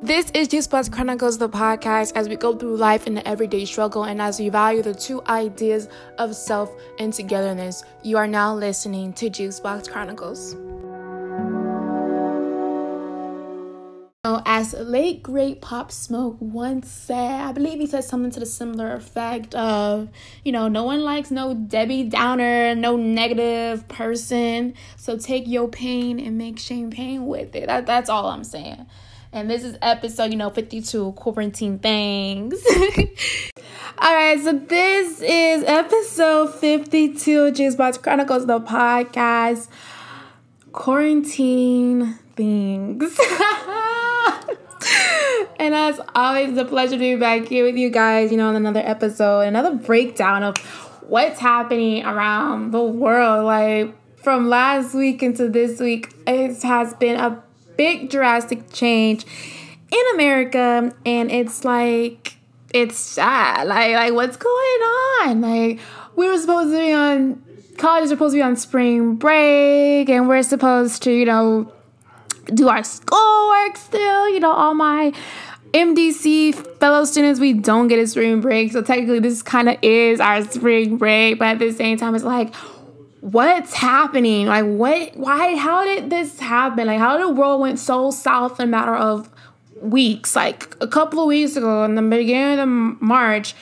This is Juice Box Chronicles, the podcast, as we go through life and the everyday struggle and as we value the two ideas of self and togetherness. You are now listening to Juice Box Chronicles. So as late great Pop Smoke once said, I believe he said something to the similar effect of, you know, no one likes no Debbie Downer, no negative person. So take your pain and make champagne with it. That, that's all I'm saying. And this is episode, you know, 52 quarantine things. All right, so this is episode 52 Juice Box Chronicles, the podcast. Quarantine things. and as always, it's a pleasure to be back here with you guys, you know, on another episode, another breakdown of what's happening around the world. Like from last week into this week, it has been a big drastic change in America and it's like it's sad. Like like what's going on? Like we were supposed to be on college is supposed to be on spring break and we're supposed to, you know, do our schoolwork still, you know, all my MDC fellow students, we don't get a spring break. So technically this kind of is our spring break, but at the same time it's like what's happening? Like, what, why, how did this happen? Like, how the world went so south in a matter of weeks? Like, a couple of weeks ago, in the beginning of March,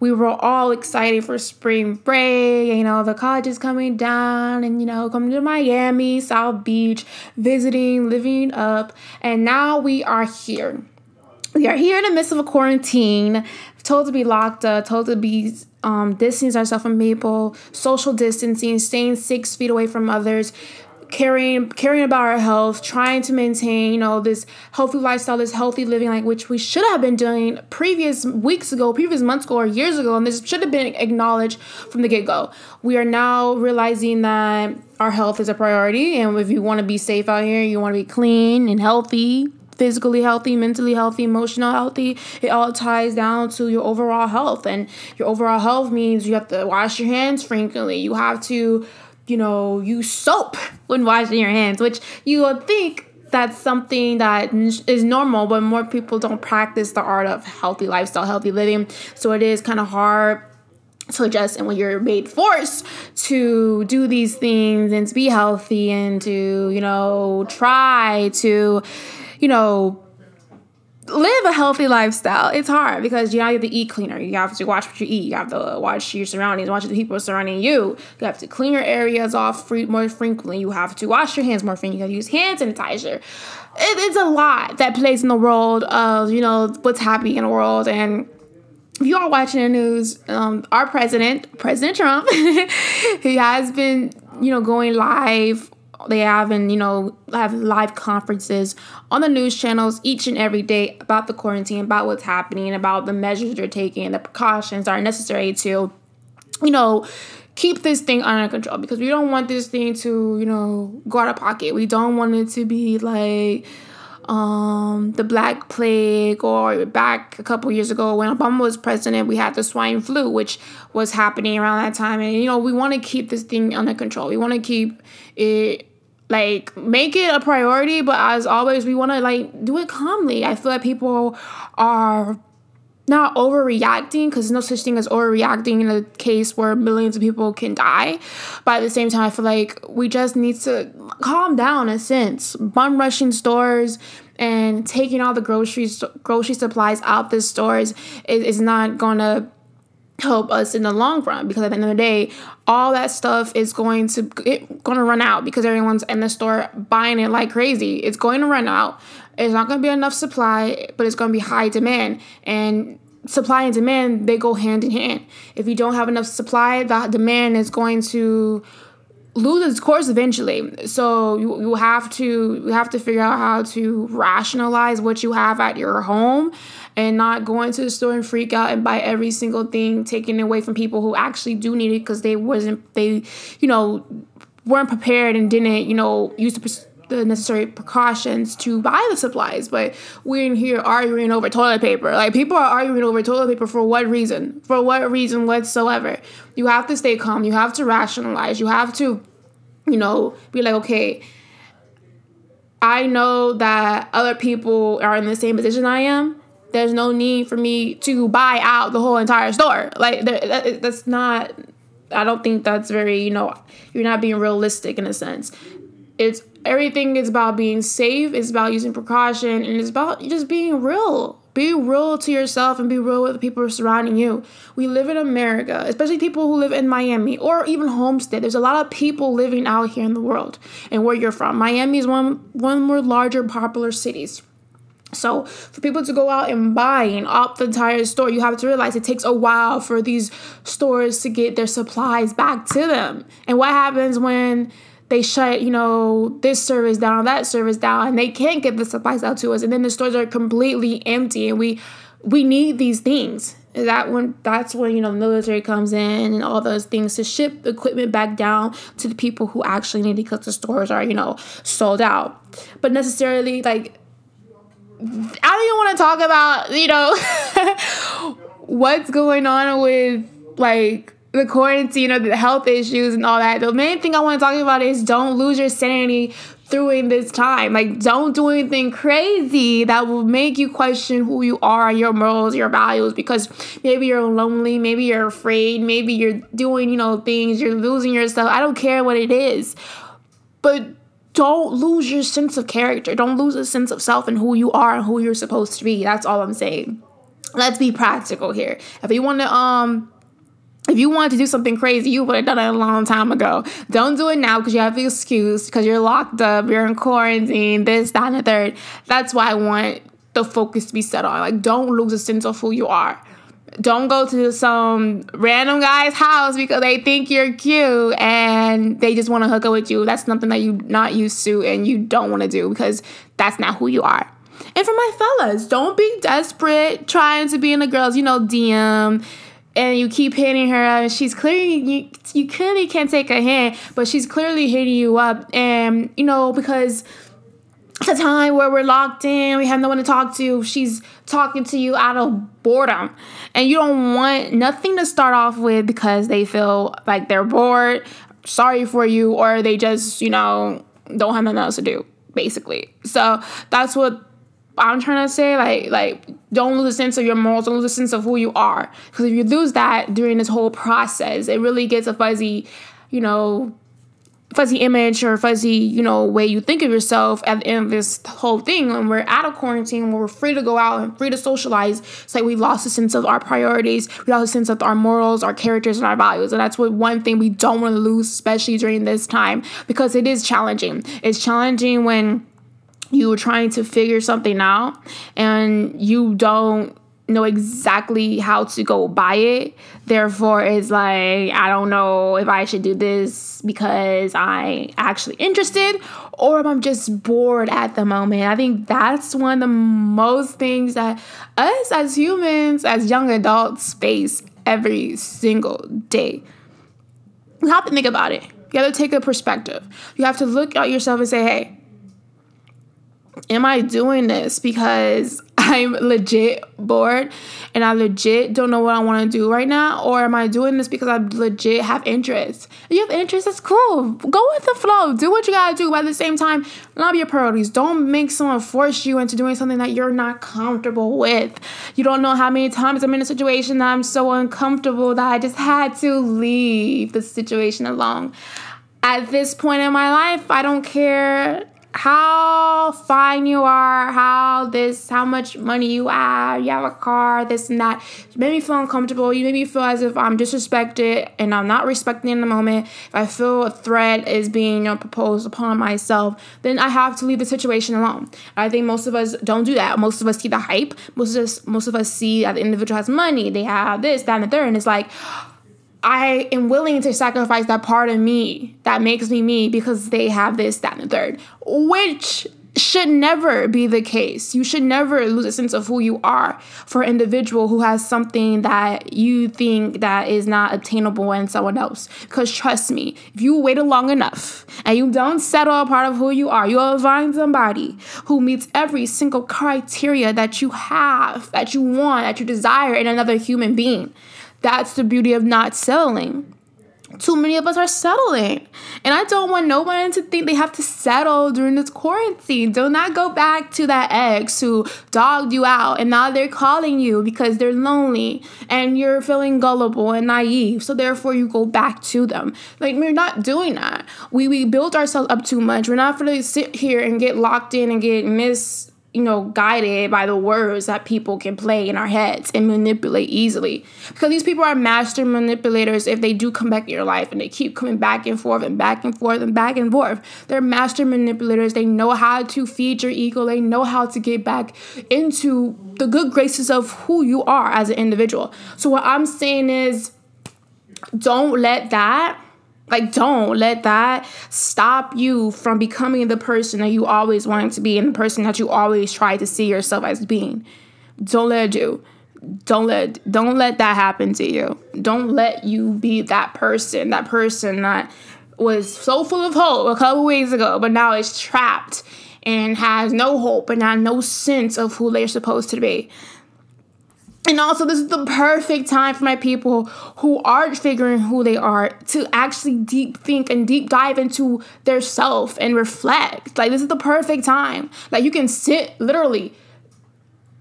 we were all excited for spring break. You know, the college is coming down and, you know, coming to Miami, South Beach, visiting, living up. And now we are here. We are here in the midst of a quarantine, told to be locked up, told to be um, distancing ourselves from people, social distancing, staying six feet away from others, caring caring about our health, trying to maintain, you know, this healthy lifestyle, this healthy living, like which we should have been doing previous weeks ago, previous months ago, or years ago, and this should have been acknowledged from the get go. We are now realizing that our health is a priority, and if you want to be safe out here, you want to be clean and healthy, physically healthy, mentally healthy, emotional healthy. It all ties down to your overall health. And your overall health means you have to wash your hands frequently. You have to, you know, use soap when washing your hands, which you would think that's something that is normal, but more people don't practice the art of healthy lifestyle, healthy living. So it is kind of hard to adjust and when you're made forced to do these things and to be healthy and to you know try to you know, live a healthy lifestyle. It's hard because you know you have to eat cleaner. You have to watch what you eat. You have to watch your surroundings, watch the people surrounding you. You have to clean your areas off free, more frequently. You have to wash your hands more frequently. You have to use hand sanitizer. It, it's a lot that plays in the world of you know what's happening in the world and. If you are watching the news, um, our president, President Trump, he has been, you know, going live they have and you know have live conferences on the news channels each and every day about the quarantine about what's happening about the measures they're taking the precautions that are necessary to you know keep this thing under control because we don't want this thing to you know go out of pocket we don't want it to be like um, the Black Plague, or back a couple years ago when Obama was president, we had the swine flu, which was happening around that time. And, you know, we want to keep this thing under control. We want to keep it like make it a priority but as always we want to like do it calmly. I feel like people are not overreacting because no such thing as overreacting in a case where millions of people can die. But at the same time i feel like we just need to calm down in a sense. Bum rushing stores and taking all the groceries grocery supplies out the stores is, is not gonna help us in the long run because at the end of the day all that stuff is going to it, going to run out because everyone's in the store buying it like crazy. It's going to run out. It's not going to be enough supply but it's going to be high demand. And supply and demand they go hand in hand. If you don't have enough supply the demand is going to lose its course eventually. So you, you have to you have to figure out how to rationalize what you have at your home and not go into the store and freak out and buy every single thing taken away from people who actually do need it because they wasn't they you know weren't prepared and didn't you know use the the necessary precautions to buy the supplies, but we're in here arguing over toilet paper. Like people are arguing over toilet paper for what reason? For what reason whatsoever? You have to stay calm. You have to rationalize. You have to, you know, be like, okay, I know that other people are in the same position I am, there's no need for me to buy out the whole entire store. Like that's not. I don't think that's very. You know, you're not being realistic in a sense. It's everything is about being safe. It's about using precaution, and it's about just being real. Be real to yourself and be real with the people surrounding you. We live in America, especially people who live in Miami or even Homestead. There's a lot of people living out here in the world and where you're from. Miami is one one more larger popular cities. So for people to go out and buy and up the entire store, you have to realize it takes a while for these stores to get their supplies back to them. And what happens when they shut, you know, this service down, that service down, and they can't get the supplies out to us, and then the stores are completely empty, and we we need these things. That when that's when you know the military comes in and all those things to ship equipment back down to the people who actually need it because the stores are you know sold out. But necessarily like I don't even want to talk about, you know, what's going on with like the quarantine or the health issues and all that. The main thing I want to talk about is don't lose your sanity through this time. Like, don't do anything crazy that will make you question who you are, your morals, your values, because maybe you're lonely, maybe you're afraid, maybe you're doing, you know, things, you're losing yourself. I don't care what it is. But don't lose your sense of character. Don't lose a sense of self and who you are and who you're supposed to be. That's all I'm saying. Let's be practical here. If you want to um if you want to do something crazy, you would have done it a long time ago. Don't do it now because you have the excuse because you're locked up, you're in quarantine, this, that, and the third. That's why I want the focus to be set on. Like, don't lose a sense of who you are don't go to some random guy's house because they think you're cute and they just want to hook up with you. That's something that you're not used to and you don't want to do because that's not who you are. And for my fellas, don't be desperate trying to be in a girl's, you know, DM and you keep hitting her and she's clearly you, you clearly can't take a hint, but she's clearly hitting you up and you know because it's a time where we're locked in, we have no one to talk to. She's talking to you out of boredom. And you don't want nothing to start off with because they feel like they're bored, sorry for you, or they just, you know, don't have nothing else to do, basically. So that's what I'm trying to say. Like, like don't lose a sense of your morals, don't lose a sense of who you are. Because if you lose that during this whole process, it really gets a fuzzy, you know, fuzzy image or fuzzy, you know, way you think of yourself at the end of this whole thing. When we're out of quarantine, when we're free to go out and free to socialize, it's like we lost a sense of our priorities, we lost a sense of our morals, our characters, and our values. And that's what one thing we don't want to lose, especially during this time, because it is challenging. It's challenging when you are trying to figure something out and you don't know exactly how to go buy it. Therefore, it's like, I don't know if I should do this because I actually interested or if I'm just bored at the moment. I think that's one of the most things that us as humans, as young adults, face every single day. You have to think about it. You have to take a perspective. You have to look at yourself and say, hey, am I doing this because I'm legit bored and I legit don't know what I want to do right now? Or am I doing this because I legit have interest? If you have interest, that's cool. Go with the flow. Do what you gotta do. But at the same time, love your priorities. Don't make someone force you into doing something that you're not comfortable with. You don't know how many times I'm in a situation that I'm so uncomfortable that I just had to leave the situation alone. At this point in my life, I don't care how fine you are, how this, how much money you have, you have a car, this and that. You made me feel uncomfortable. You made me feel as if I'm disrespected and I'm not respecting in the moment. If I feel a threat is being you know, proposed upon myself, then I have to leave the situation alone. I think most of us don't do that. Most of us see the hype. Most of us, most of us see that the individual has money. They have this, that, and the third, and it's like I am willing to sacrifice that part of me that makes me me because they have this, that, and the third, which should never be the case. You should never lose a sense of who you are for an individual who has something that you think that is not obtainable in someone else. Because trust me, if you wait long enough and you don't settle a part of who you are, you'll find somebody who meets every single criteria that you have, that you want, that you desire in another human being. That's the beauty of not settling. too many of us are settling. And I don't want no one to think they have to settle during this quarantine. Do not go back to that ex who dogged you out and now they're calling you because they're lonely and you're feeling gullible and naive. So therefore you go back to them. Like we're not doing that. We we built ourselves up too much. We're not gonna sit here and get locked in and get mis you know, guided by the words that people can play in our heads and manipulate easily. Because these people are master manipulators if they do come back in your life and they keep coming back and forth and back and forth and back and forth. They're master manipulators. They know how to feed your ego, they know how to get back into the good graces of who you are as an individual. So, what I'm saying is, don't let that like, don't let that stop you from becoming the person that you always wanted to be and the person that you always try to see yourself as being. Don't let it do. Don't let don't let that happen to you. Don't let you be that person, that person that was so full of hope a couple weeks ago, but now is trapped and has no hope and has no sense of who they're supposed to be. And also, this is the perfect time for my people who aren't figuring who they are to actually deep think and deep dive into their self and reflect. Like, this is the perfect time. Like, you can sit literally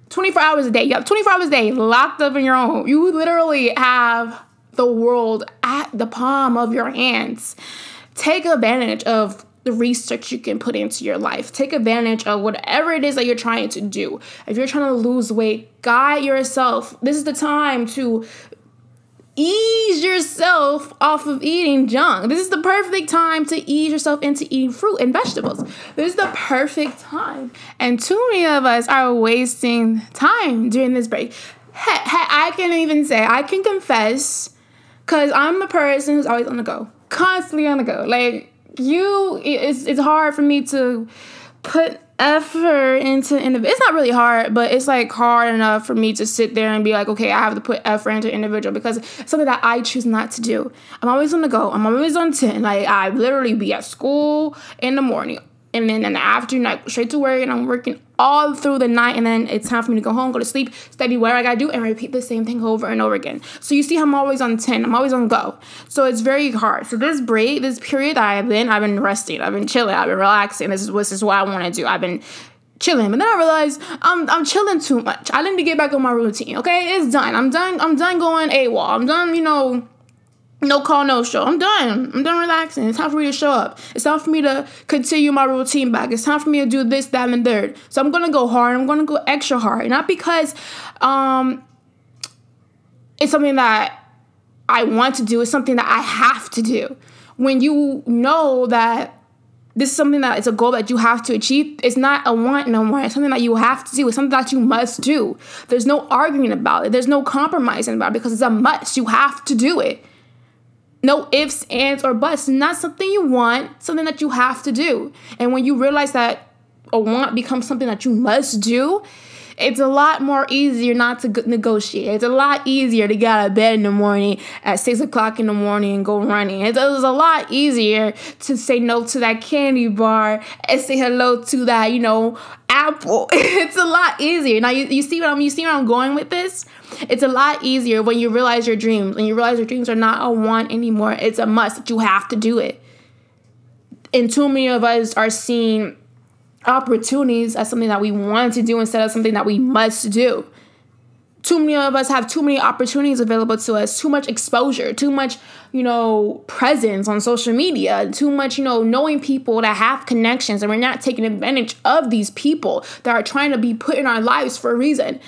24 hours a day. You have 24 hours a day locked up in your home. You literally have the world at the palm of your hands. Take advantage of the research you can put into your life. Take advantage of whatever it is that you're trying to do. If you're trying to lose weight, guide yourself. This is the time to ease yourself off of eating junk. This is the perfect time to ease yourself into eating fruit and vegetables. This is the perfect time. And too many of us are wasting time during this break. I can even say, I can confess, because I'm a person who's always on the go, constantly on the go. Like, you it's it's hard for me to put effort into individual. It's not really hard, but it's like hard enough for me to sit there and be like, okay, I have to put effort into individual because it's something that I choose not to do. I'm always on the go. I'm always on 10. Like I literally be at school in the morning and then in the afternoon, like straight to work, and I'm working all through the night, and then it's time for me to go home, go to sleep, study whatever I gotta do, and repeat the same thing over and over again. So you see, I'm always on 10, I'm always on go. So it's very hard. So this break, this period that I've been, I've been resting, I've been chilling, I've been relaxing. This is this is what I want to do. I've been chilling. But then I realized I'm I'm chilling too much. I need to get back on my routine. Okay, it's done. I'm done. I'm done going AWOL. I'm done. You know no call, no show. I'm done. I'm done relaxing. It's time for me to show up. It's time for me to continue my routine back. It's time for me to do this, that, and third. So I'm gonna go hard. I'm gonna go extra hard. Not because um it's something that I want to do, it's something that I have to do. When you know that this is something that it's a goal that you have to achieve. It's not a want no more. It's something that you have to do. It's something that you must do. There's no arguing about it. There's no compromising about it because it's a must. You have to do it. No ifs, ands, or buts. Not something you want, something that you have to do. And when you realize that a want becomes something that you must do, it's a lot more easier not to negotiate. It's a lot easier to get out of bed in the morning at six o'clock in the morning and go running. It's, a lot easier to say no to that candy bar and say hello to that, you know, apple. it's a lot easier. Now you, you see what I'm you see where I'm going with this? It's a lot easier when you realize your dreams and you realize your dreams are not a want anymore. It's a must you have to do it. And too many of us are seeing opportunities as something that we want to do instead of something that we must do. Too many of us have too many opportunities available to us, too much exposure, too much, you know, presence on social media, too much, you know, knowing people that have connections, and we're not taking advantage of these people that are trying to be put in our lives for a reason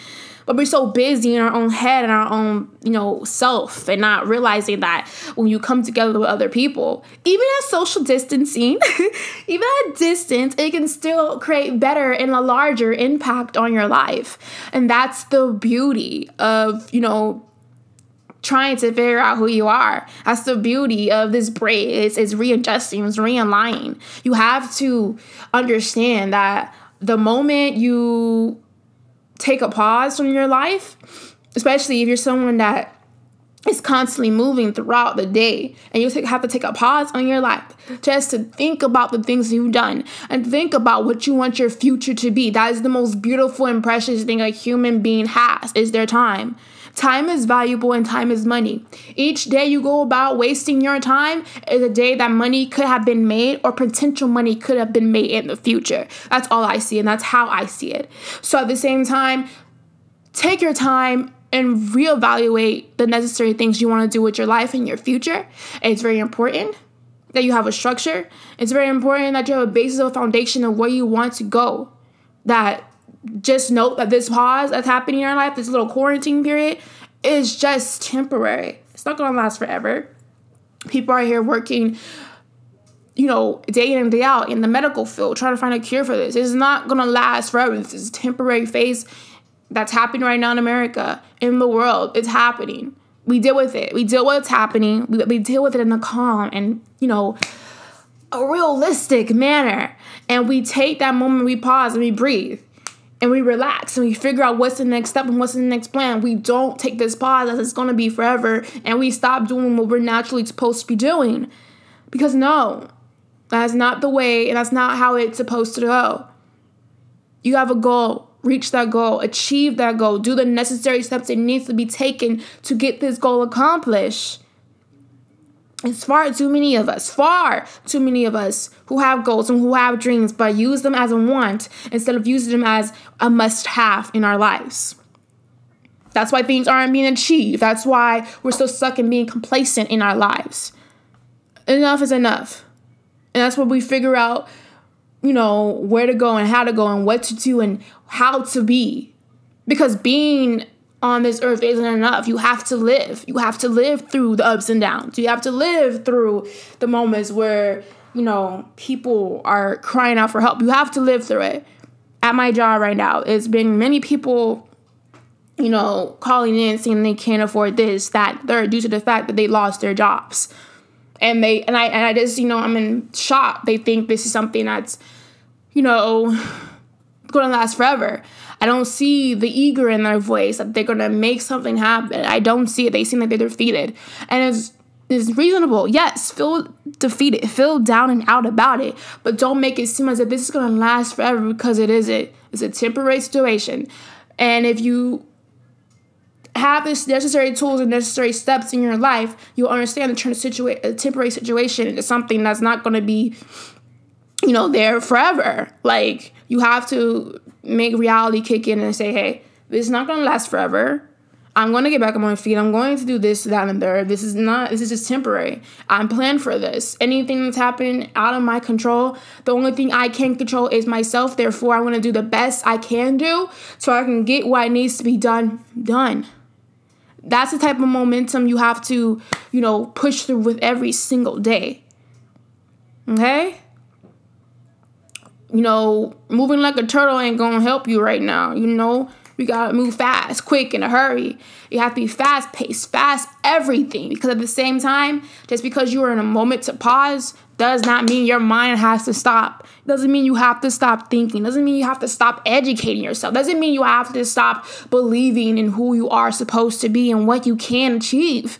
but we're so busy in our own head and our own you know self and not realizing that when you come together with other people even at social distancing even at distance it can still create better and a larger impact on your life and that's the beauty of you know trying to figure out who you are. That's the beauty of this break. It's, it's readjusting, it's realigning. You have to understand that the moment you take a pause from your life, especially if you're someone that is constantly moving throughout the day and you have to take a pause on your life just to think about the things you've done and think about what you want your future to be. That is the most beautiful and precious thing a human being has is their time Time is valuable and time is money. Each day you go about wasting your time is a day that money could have been made or potential money could have been made in the future. That's all I see, and that's how I see it. So at the same time, take your time and reevaluate the necessary things you want to do with your life and your future. It's very important that you have a structure. It's very important that you have a basis of a foundation of where you want to go. That just note that this pause that's happening in our life, this little quarantine period, is just temporary. It's not gonna last forever. People are here working, you know, day in and day out in the medical field, trying to find a cure for this. It's not gonna last forever. This is a temporary phase that's happening right now in America, in the world. It's happening. We deal with it. We deal with what's happening. We, we deal with it in the calm and, you know, a realistic manner. And we take that moment, we pause and we breathe and we relax and we figure out what's the next step and what's the next plan. We don't take this pause as it's going to be forever and we stop doing what we're naturally supposed to be doing. Because no, that's not the way and that's not how it's supposed to go. You have a goal, reach that goal, achieve that goal, do the necessary steps that needs to be taken to get this goal accomplished. It's far too many of us, far too many of us who have goals and who have dreams, but use them as a want instead of using them as a must have in our lives. That's why things aren't being achieved. That's why we're so stuck in being complacent in our lives. Enough is enough. And that's where we figure out, you know, where to go and how to go and what to do and how to be. Because being on this earth isn't enough. You have to live. You have to live through the ups and downs. You have to live through the moments where, you know, people are crying out for help. You have to live through it. At my job right now, it's been many people, you know, calling in saying they can't afford this, that, third, due to the fact that they lost their jobs. And they and I and I just, you know, I'm in shock. They think this is something that's, you know, gonna last forever. I don't see the eager in their voice that they're gonna make something happen. I don't see it. They seem like they're defeated. And it's it's reasonable. Yes, feel defeated, feel down and out about it, but don't make it seem as if this is gonna last forever because it isn't. It's a temporary situation. And if you have this necessary tools and necessary steps in your life, you'll understand the situa- temporary situation into something that's not to be, you know, there forever. Like you have to make reality kick in and say, hey, this is not gonna last forever. I'm gonna get back on my feet. I'm going to do this, that, and third. This is not, this is just temporary. I'm planned for this. Anything that's happening out of my control, the only thing I can control is myself. Therefore, I wanna do the best I can do so I can get what needs to be done, done. That's the type of momentum you have to, you know, push through with every single day. Okay? You know, moving like a turtle ain't gonna help you right now. You know, you gotta move fast, quick, in a hurry. You have to be fast paced, fast everything. Because at the same time, just because you are in a moment to pause does not mean your mind has to stop. Doesn't mean you have to stop thinking. Doesn't mean you have to stop educating yourself. Doesn't mean you have to stop believing in who you are supposed to be and what you can achieve.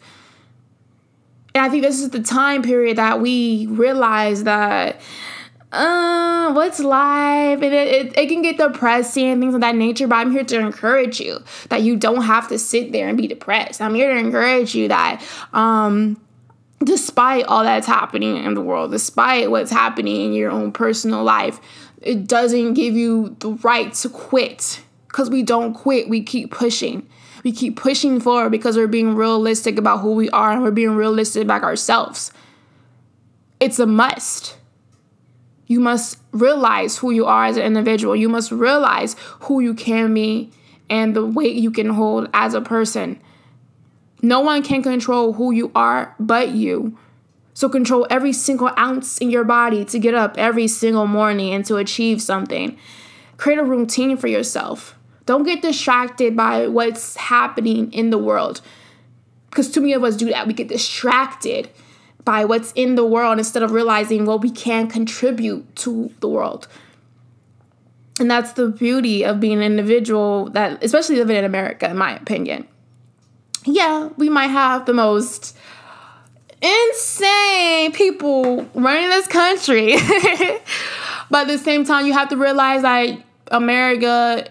And I think this is the time period that we realize that uh, what's life? And it, it, it can get depressing and things of that nature, but I'm here to encourage you that you don't have to sit there and be depressed. I'm here to encourage you that, um, despite all that's happening in the world, despite what's happening in your own personal life, it doesn't give you the right to quit. Because we don't quit, we keep pushing. We keep pushing forward because we're being realistic about who we are and we're being realistic about ourselves. It's a must. You must realize who you are as an individual. You must realize who you can be and the weight you can hold as a person. No one can control who you are but you. So control every single ounce in your body to get up every single morning and to achieve something. Create a routine for yourself. Don't get distracted by what's happening in the world. Because too many of us do that. We get distracted by what's in the world instead of realizing what we can contribute to the world. And that's the beauty of being an individual that, especially living in America, in my opinion. Yeah, we might have the most insane people running this country. but at the same time, you have to realize that America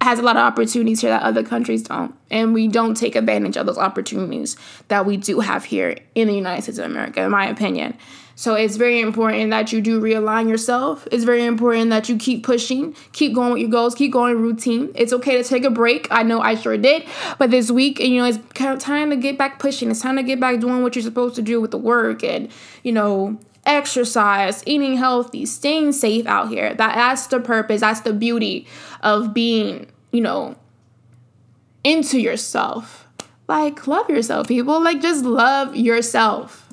has a lot of opportunities here that other countries don't. And we don't take advantage of those opportunities that we do have here in the United States of America, in my opinion. So it's very important that you do realign yourself. It's very important that you keep pushing, keep going with your goals, keep going routine. It's okay to take a break. I know I sure did. But this week, you know, it's kind of time to get back pushing. It's time to get back doing what you're supposed to do with the work and, you know, exercise, eating healthy, staying safe out here. That that's the purpose. That's the beauty of being, you know, into yourself. Like love yourself, people. Like just love yourself.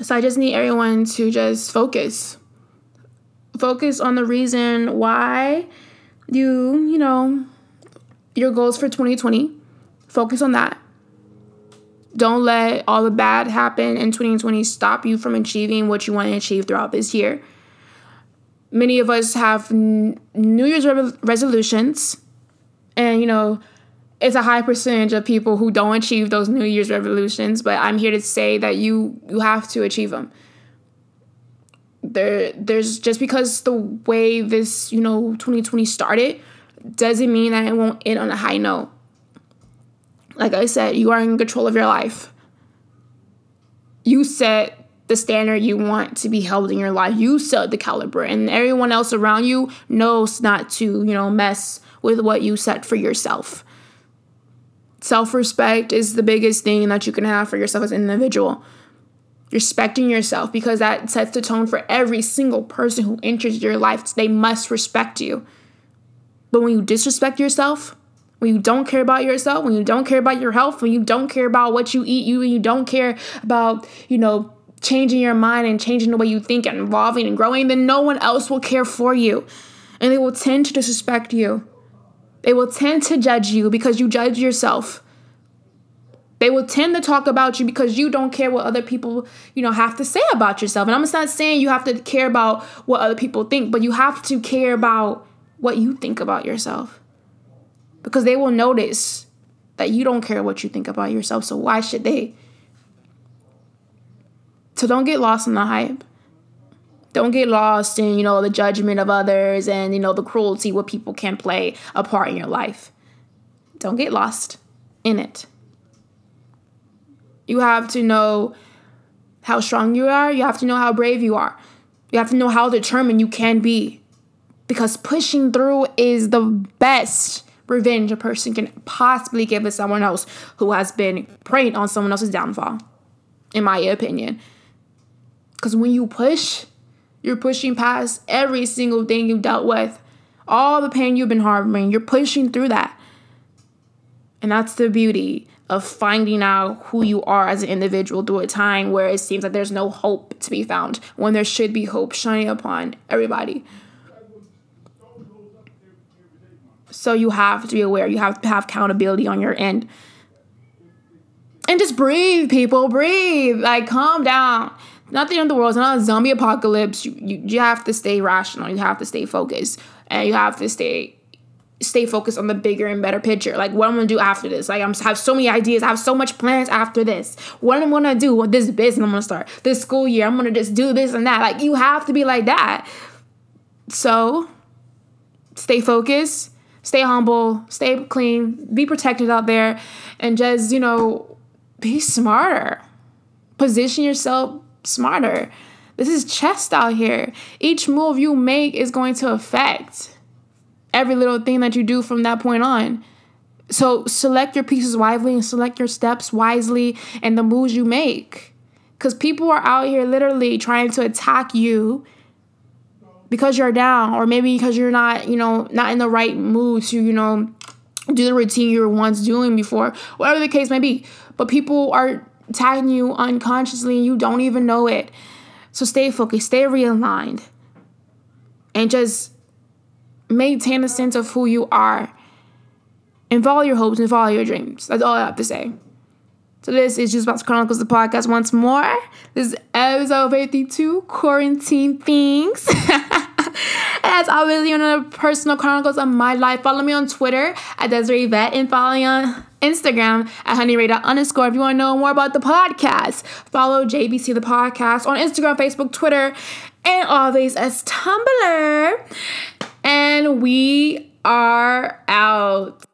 So I just need everyone to just focus. Focus on the reason why you, you know, your goals for 2020. Focus on that. Don't let all the bad happen in 2020 stop you from achieving what you want to achieve throughout this year. Many of us have New Year's re- resolutions, and you know, it's a high percentage of people who don't achieve those New Year's resolutions, but I'm here to say that you you have to achieve them. There there's just because the way this, you know, 2020 started doesn't mean that it won't end on a high note. Like I said, you are in control of your life. You set the standard you want to be held in your life. You set the caliber, and everyone else around you knows not to, you know, mess with what you set for yourself. Self respect is the biggest thing that you can have for yourself as an individual. Respecting yourself because that sets the tone for every single person who enters your life. They must respect you. But when you disrespect yourself, when you don't care about yourself, when you don't care about your health, when you don't care about what you eat, you and you don't care about, you know, changing your mind and changing the way you think and evolving and growing, then no one else will care for you. And they will tend to disrespect you. They will tend to judge you because you judge yourself. They will tend to talk about you because you don't care what other people, you know, have to say about yourself. And I'm not saying you have to care about what other people think, but you have to care about what you think about yourself. Because they will notice that you don't care what you think about yourself. So why should they? So don't get lost in the hype. Don't get lost in, you know, the judgment of others and, you know, the cruelty what people can play a part in your life. Don't get lost in it. You have to know how strong you are. You have to know how brave you are. You have to know how determined you can be. Because pushing through is the best revenge a person can possibly give to someone else who has been preying on someone else's downfall, in my opinion. Because when you push, you're pushing past every single thing you've dealt with, all the pain you've been harboring. You're pushing through that. And that's the beauty of finding out who you are as an individual through a time where it seems like there's no hope to be found, when there should be hope shining upon everybody. So you have to be aware, you have to have accountability on your end. And just breathe, people, breathe. Like, calm down nothing of the world. It's not a zombie apocalypse. You, you you have to stay rational. You have to stay focused, and you have to stay stay focused on the bigger and better picture. Like what I'm gonna do after this. Like I'm have so many ideas. I have so much plans after this. What I'm gonna do with this business I'm gonna start this school year. I'm gonna just do this and that. Like you have to be like that. So stay focused, stay humble, stay clean, be protected out there, and just you know be smarter. Position yourself smarter. This is chess out here. Each move you make is going to affect every little thing that you do from that point on. So select your pieces wisely and select your steps wisely and the moves you make. Because people are out here literally trying to attack you because you're down, or maybe because you're not, you know, not in the right mood to, you know, do the routine you were once doing before, whatever the case may be. But people are tagging you unconsciously and you don't even know it. So stay focused, stay realigned, and just maintain a sense of who you are and follow your hopes and follow your dreams. That's all I have to say. So this is Juice Box Chronicles, the podcast once more. This is episode 52, Quarantine Things. As always, you know, the personal chronicles of my life. Follow me on Twitter at Desiree Vet and follow me on Instagram at honeyradar underscore if you want to know more about the podcast. Follow JBC the podcast on Instagram, Facebook, Twitter, and always as Tumblr. And we are out.